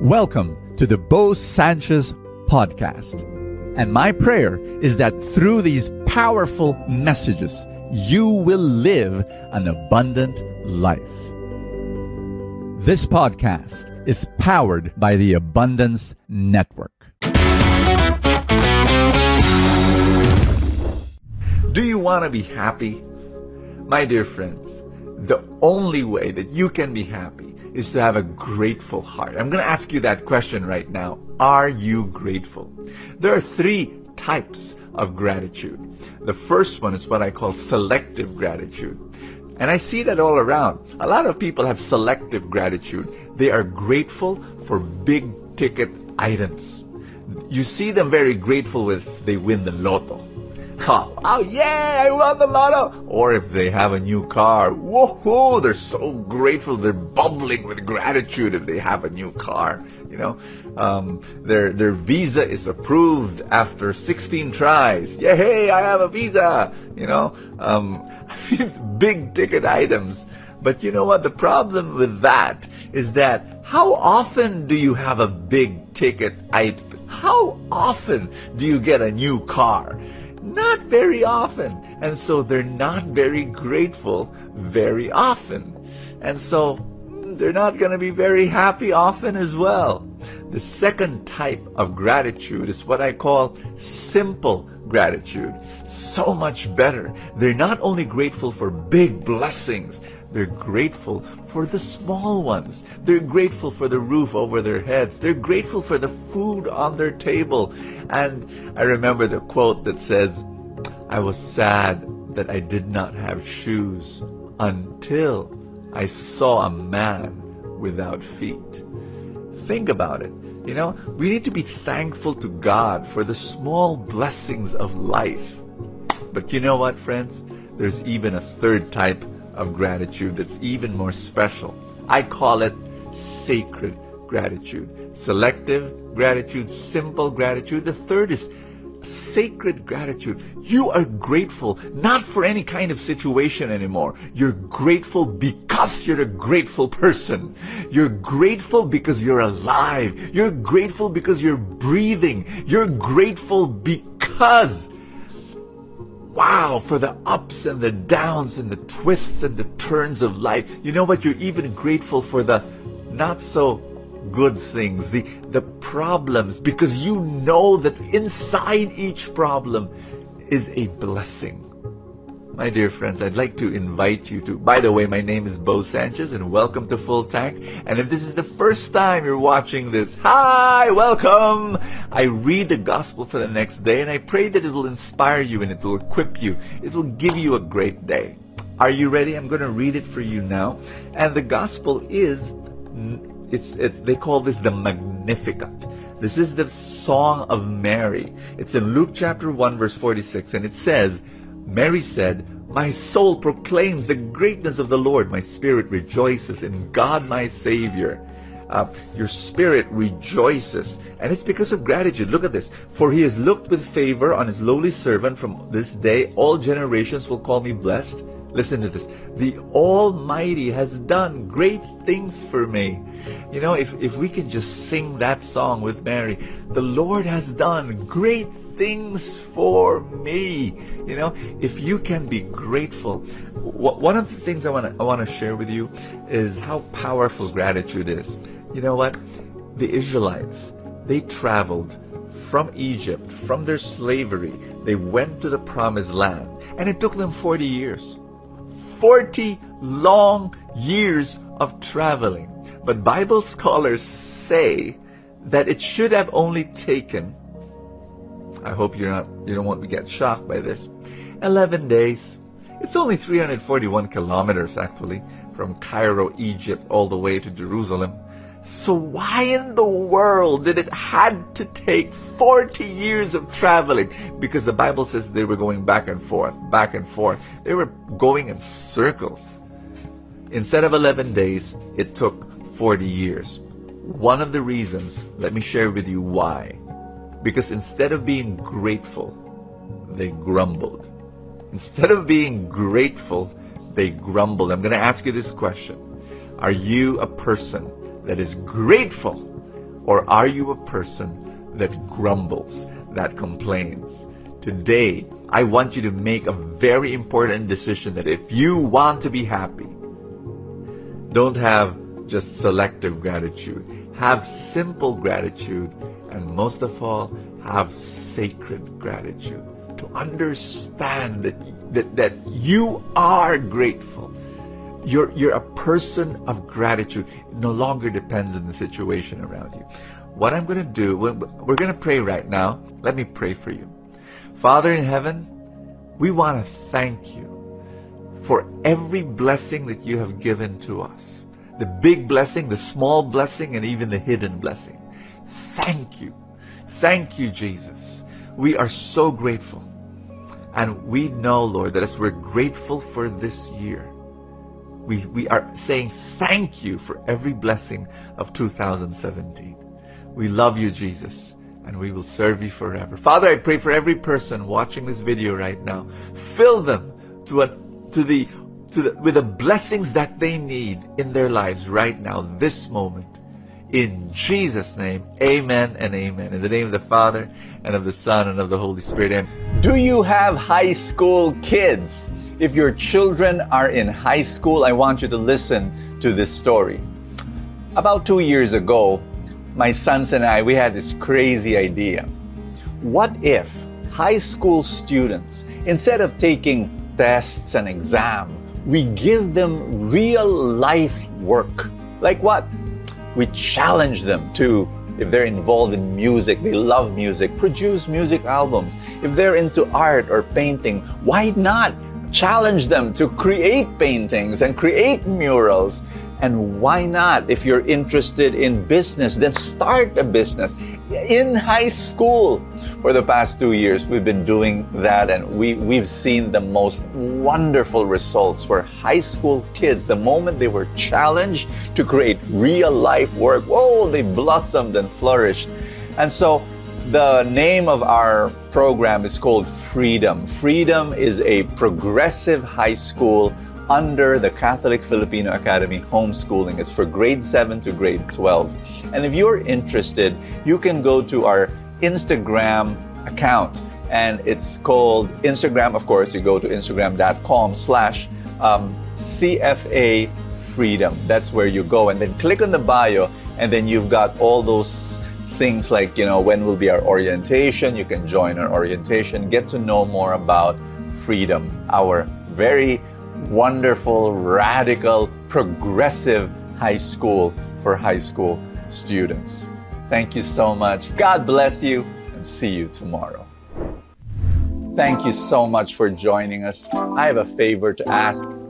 Welcome to the Bo Sanchez podcast. And my prayer is that through these powerful messages, you will live an abundant life. This podcast is powered by the Abundance Network. Do you want to be happy? My dear friends, the only way that you can be happy is to have a grateful heart. I'm going to ask you that question right now. Are you grateful? There are three types of gratitude. The first one is what I call selective gratitude. And I see that all around. A lot of people have selective gratitude. They are grateful for big ticket items. You see them very grateful if they win the lotto Oh, oh yeah, I won the lotto. Or if they have a new car, woohoo, they're so grateful. They're bubbling with gratitude if they have a new car. You know, um, their their visa is approved after 16 tries. Yeah, hey, I have a visa. You know, um, big ticket items. But you know what? The problem with that is that how often do you have a big ticket item? How often do you get a new car? Not very often. And so they're not very grateful very often. And so mm, they're not going to be very happy often as well. The second type of gratitude is what I call simple gratitude. So much better. They're not only grateful for big blessings, they're grateful for the small ones. They're grateful for the roof over their heads. They're grateful for the food on their table. And I remember the quote that says, I was sad that I did not have shoes until I saw a man without feet. Think about it. You know, we need to be thankful to God for the small blessings of life. But you know what, friends? There's even a third type of gratitude that's even more special. I call it sacred gratitude. Selective gratitude, simple gratitude. The third is sacred gratitude. You are grateful not for any kind of situation anymore. You're grateful because you're a grateful person. You're grateful because you're alive. You're grateful because you're breathing. You're grateful because wow for the ups and the downs and the twists and the turns of life. You know what? You're even grateful for the not so good things, the, the problems, because you know that inside each problem is a blessing. My dear friends, I'd like to invite you to, by the way, my name is Bo Sanchez and welcome to Full Tank. And if this is the first time you're watching this, hi, welcome. I read the gospel for the next day and I pray that it will inspire you and it will equip you. It will give you a great day. Are you ready? I'm going to read it for you now. And the gospel is, it's, it's they call this the Magnificat. This is the song of Mary. It's in Luke chapter 1 verse 46 and it says, Mary said, My soul proclaims the greatness of the Lord. My spirit rejoices in God my Savior. Uh, your spirit rejoices. And it's because of gratitude. Look at this. For he has looked with favor on his lowly servant from this day. All generations will call me blessed. Listen to this. The Almighty has done great things for me. You know, if, if we can just sing that song with Mary, the Lord has done great things for me. You know, if you can be grateful, one of the things I want to I want to share with you is how powerful gratitude is. You know what? The Israelites, they traveled from Egypt, from their slavery, they went to the promised land, and it took them 40 years. 40 long years of traveling. But Bible scholars say that it should have only taken I hope you're not you don't want to get shocked by this. 11 days. It's only 341 kilometers actually from Cairo, Egypt all the way to Jerusalem. So why in the world did it had to take 40 years of traveling? Because the Bible says they were going back and forth, back and forth. They were going in circles. Instead of 11 days, it took 40 years. One of the reasons, let me share with you why. Because instead of being grateful, they grumbled. Instead of being grateful, they grumbled. I'm going to ask you this question. Are you a person that is grateful Or are you a person that grumbles, that complains? Today, I want you to make a very important decision that if you want to be happy, don't have just selective gratitude. Have simple gratitude, and most of all, have sacred gratitude. To understand that, that, that you are grateful. You're, you're a person of gratitude. It no longer depends on the situation around you. What I'm going to do, we're going to pray right now. Let me pray for you. Father in heaven, we want to thank you for every blessing that you have given to us the big blessing, the small blessing, and even the hidden blessing. Thank you. Thank you, Jesus. We are so grateful. And we know, Lord, that as we're grateful for this year, we, we are saying thank you for every blessing of 2017. We love you, Jesus, and we will serve you forever. Father, I pray for every person watching this video right now. Fill them to, a, to the the, with the blessings that they need in their lives right now, this moment. In Jesus' name, amen and amen. In the name of the Father, and of the Son, and of the Holy Spirit. Amen. Do you have high school kids? If your children are in high school, I want you to listen to this story. About two years ago, my sons and I, we had this crazy idea. What if high school students, instead of taking tests and exams, we give them real life work. Like what? We challenge them to, if they're involved in music, they love music, produce music albums. If they're into art or painting, why not challenge them to create paintings and create murals and why not? If you're interested in business, then start a business in high school. For the past two years, we've been doing that, and we, we've seen the most wonderful results for high school kids. The moment they were challenged to create real life work, whoa, they blossomed and flourished. And so, the name of our program is called Freedom. Freedom is a progressive high school under the Catholic Filipino Academy homeschooling. It's for grade 7 to grade 12. And if you're interested, you can go to our Instagram account and it's called Instagram. Of course, you go to instagram.com slash um, CFA freedom. That's where you go and then click on the bio and then you've got all those things like, you know, when will be our orientation? You can join our orientation, get to know more about freedom, our very wonderful, radical, progressive high school for high school students. Thank you so much. God bless you and see you tomorrow. Thank you so much for joining us. I have a favor to ask.